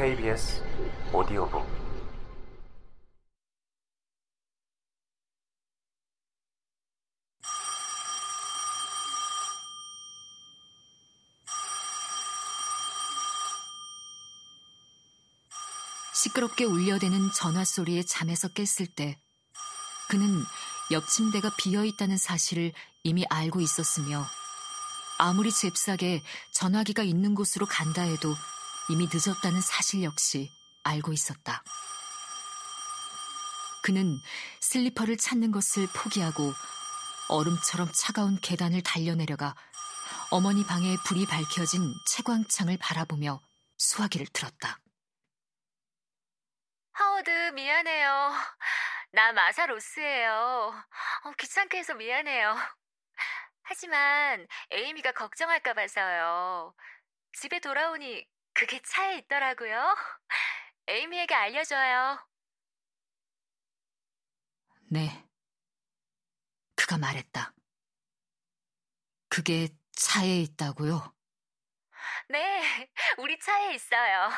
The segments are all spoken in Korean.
KBS 오디오북. 시끄럽게 울려대는 전화 소리에 잠에서 깼을 때 그는 옆 침대가 비어 있다는 사실을 이미 알고 있었으며 아무리 잽싸게 전화기가 있는 곳으로 간다 해도 이미 늦었다는 사실 역시 알고 있었다. 그는 슬리퍼를 찾는 것을 포기하고 얼음처럼 차가운 계단을 달려내려가 어머니 방에 불이 밝혀진 채광창을 바라보며 수화기를 틀었다. 하워드, 미안해요. 나 마사 로스예요. 어, 귀찮게 해서 미안해요. 하지만 에이미가 걱정할까 봐서요. 집에 돌아오니 그게 차에 있더라고요. 에이미에게 알려줘요. 네. 그가 말했다. 그게 차에 있다고요? 네, 우리 차에 있어요.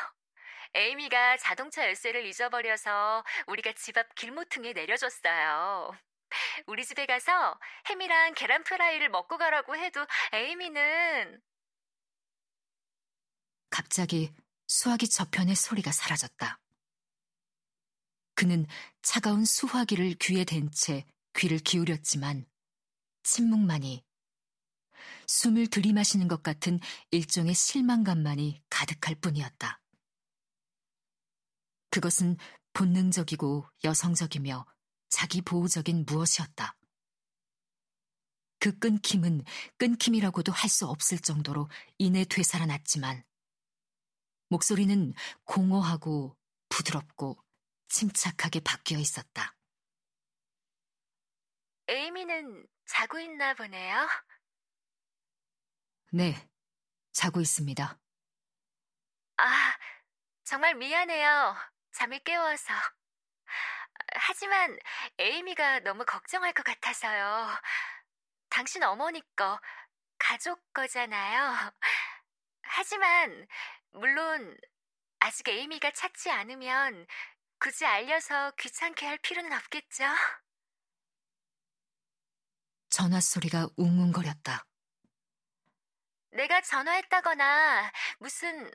에이미가 자동차 열쇠를 잊어버려서 우리가 집 앞 길모퉁이에 내려줬어요. 우리 집에 가서 햄이랑 계란 프라이를 먹고 가라고 해도 에이미는 갑자기 수화기 저편의 소리가 사라졌다. 그는 차가운 수화기를 귀에 댄 채 귀를 기울였지만 침묵만이 숨을 들이마시는 것 같은 일종의 실망감만이 가득할 뿐이었다. 그것은 본능적이고 여성적이며 자기 보호적인 무엇이었다. 그 끊김은 끊김이라고도 할 수 없을 정도로 이내 되살아났지만 목소리는 공허하고 부드럽고 침착하게 바뀌어 있었다. 에이미는 자고 있나 보네요. 네, 자고 있습니다. 아, 정말 미안해요. 잠을 깨워서. 하지만 에이미가 너무 걱정할 것 같아서요. 당신 어머니 거, 가족 거잖아요. 하지만, 물론, 아직 에이미가 찾지 않으면 굳이 알려서 귀찮게 할 필요는 없겠죠? 전화 소리가 웅웅거렸다. 내가 전화했다거나 무슨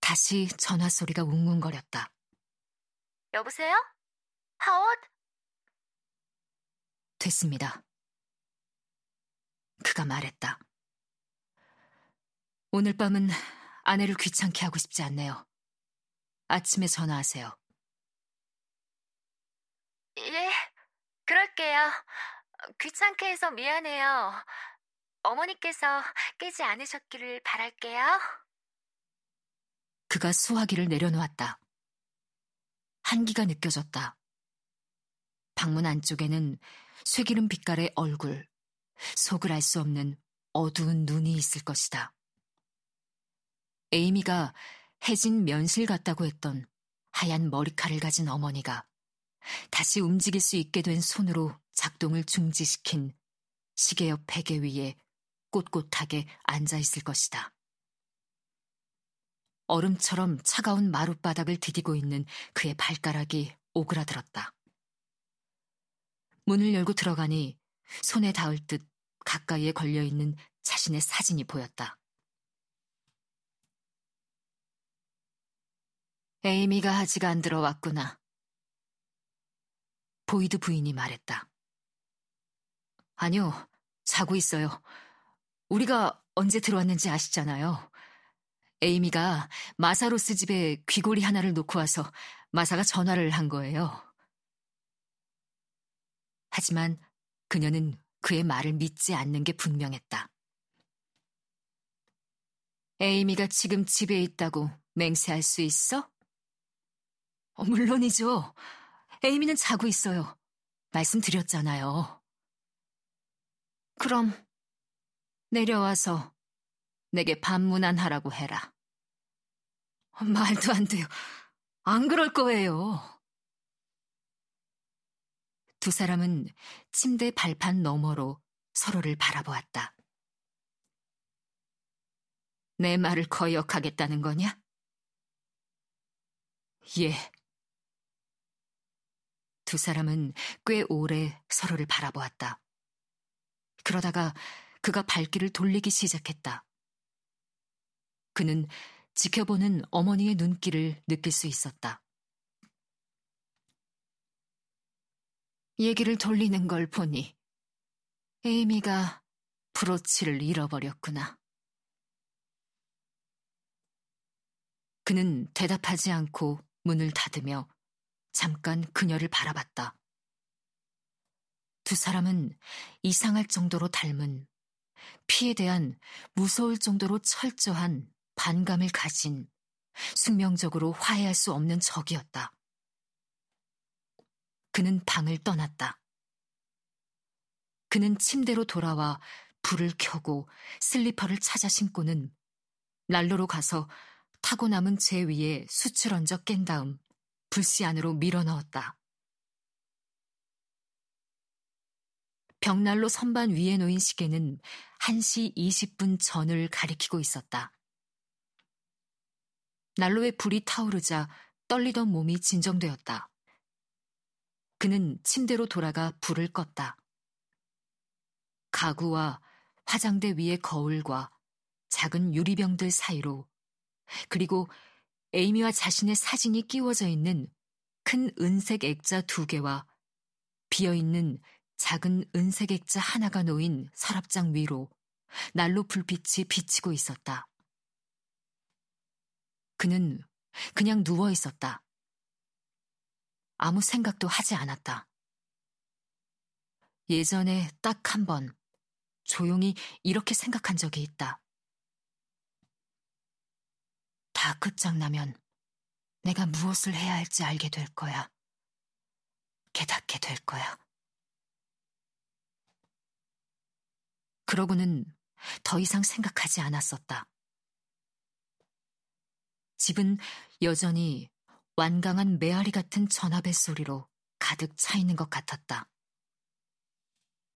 다시 전화 소리가 웅웅거렸다. 여보세요? 하워드? 됐습니다. 그가 말했다. 오늘 밤은 아내를 귀찮게 하고 싶지 않네요. 아침에 전화하세요. 예, 그럴게요. 귀찮게 해서 미안해요. 어머니께서 깨지 않으셨기를 바랄게요. 그가 수화기를 내려놓았다. 한기가 느껴졌다. 방문 안쪽에는 쇠기름 빛깔의 얼굴, 속을 알 수 없는 어두운 눈이 있을 것이다. 에이미가 해진 면실 같다고 했던 하얀 머리칼을 가진 어머니가 다시 움직일 수 있게 된 손으로 작동을 중지시킨 시계 옆 베개 위에 꼿꼿하게 앉아 있을 것이다. 얼음처럼 차가운 마룻바닥을 디디고 있는 그의 발가락이 오그라들었다. 문을 열고 들어가니 손에 닿을 듯 가까이에 걸려 있는 자신의 사진이 보였다. 에이미가 아직 안 들어왔구나. 보이드 부인이 말했다. 아니요, 자고 있어요. 우리가 언제 들어왔는지 아시잖아요. 에이미가 마사로스 집에 귀고리 하나를 놓고 와서 마사가 전화를 한 거예요. 하지만 그녀는 그의 말을 믿지 않는 게 분명했다. 에이미가 지금 집에 있다고 맹세할 수 있어? 어, 물론이죠. 에이미는 자고 있어요. 말씀드렸잖아요. 그럼 내려와서 내게 반문안하라고 해라. 말도 안 돼요. 안 그럴 거예요. 두 사람은 침대 발판 너머로 서로를 바라보았다. 내 말을 거역하겠다는 거냐? 예. 두 사람은 꽤 오래 서로를 바라보았다. 그러다가 그가 발길을 돌리기 시작했다. 그는 지켜보는 어머니의 눈길을 느낄 수 있었다. 얘기를 돌리는 걸 보니 에이미가 브로치를 잃어버렸구나. 그는 대답하지 않고 문을 닫으며 잠깐 그녀를 바라봤다. 두 사람은 이상할 정도로 닮은 피에 대한 무서울 정도로 철저한 반감을 가진 숙명적으로 화해할 수 없는 적이었다. 그는 방을 떠났다. 그는 침대로 돌아와 불을 켜고 슬리퍼를 찾아 신고는 난로로 가서 타고 남은 재 위에 숯을 얹어 깬 다음 불씨 안으로 밀어 넣었다. 벽난로 선반 위에 놓인 시계는 1시 20분 전을 가리키고 있었다. 난로에 불이 타오르자 떨리던 몸이 진정되었다. 그는 침대로 돌아가 불을 껐다. 가구와 화장대 위의 거울과 작은 유리병들 사이로 그리고 에이미와 자신의 사진이 끼워져 있는 큰 은색 액자 두 개와 비어 있는 작은 은색 액자 하나가 놓인 서랍장 위로 난로 불빛이 비치고 있었다. 그는 그냥 누워 있었다. 아무 생각도 하지 않았다. 예전에 딱 한 번 조용히 이렇게 생각한 적이 있다. 다 끝장나면 내가 무엇을 해야 할지 알게 될 거야. 깨닫게 될 거야. 그러고는 더 이상 생각하지 않았었다. 집은 여전히 완강한 메아리 같은 전화벨 소리로 가득 차 있는 것 같았다.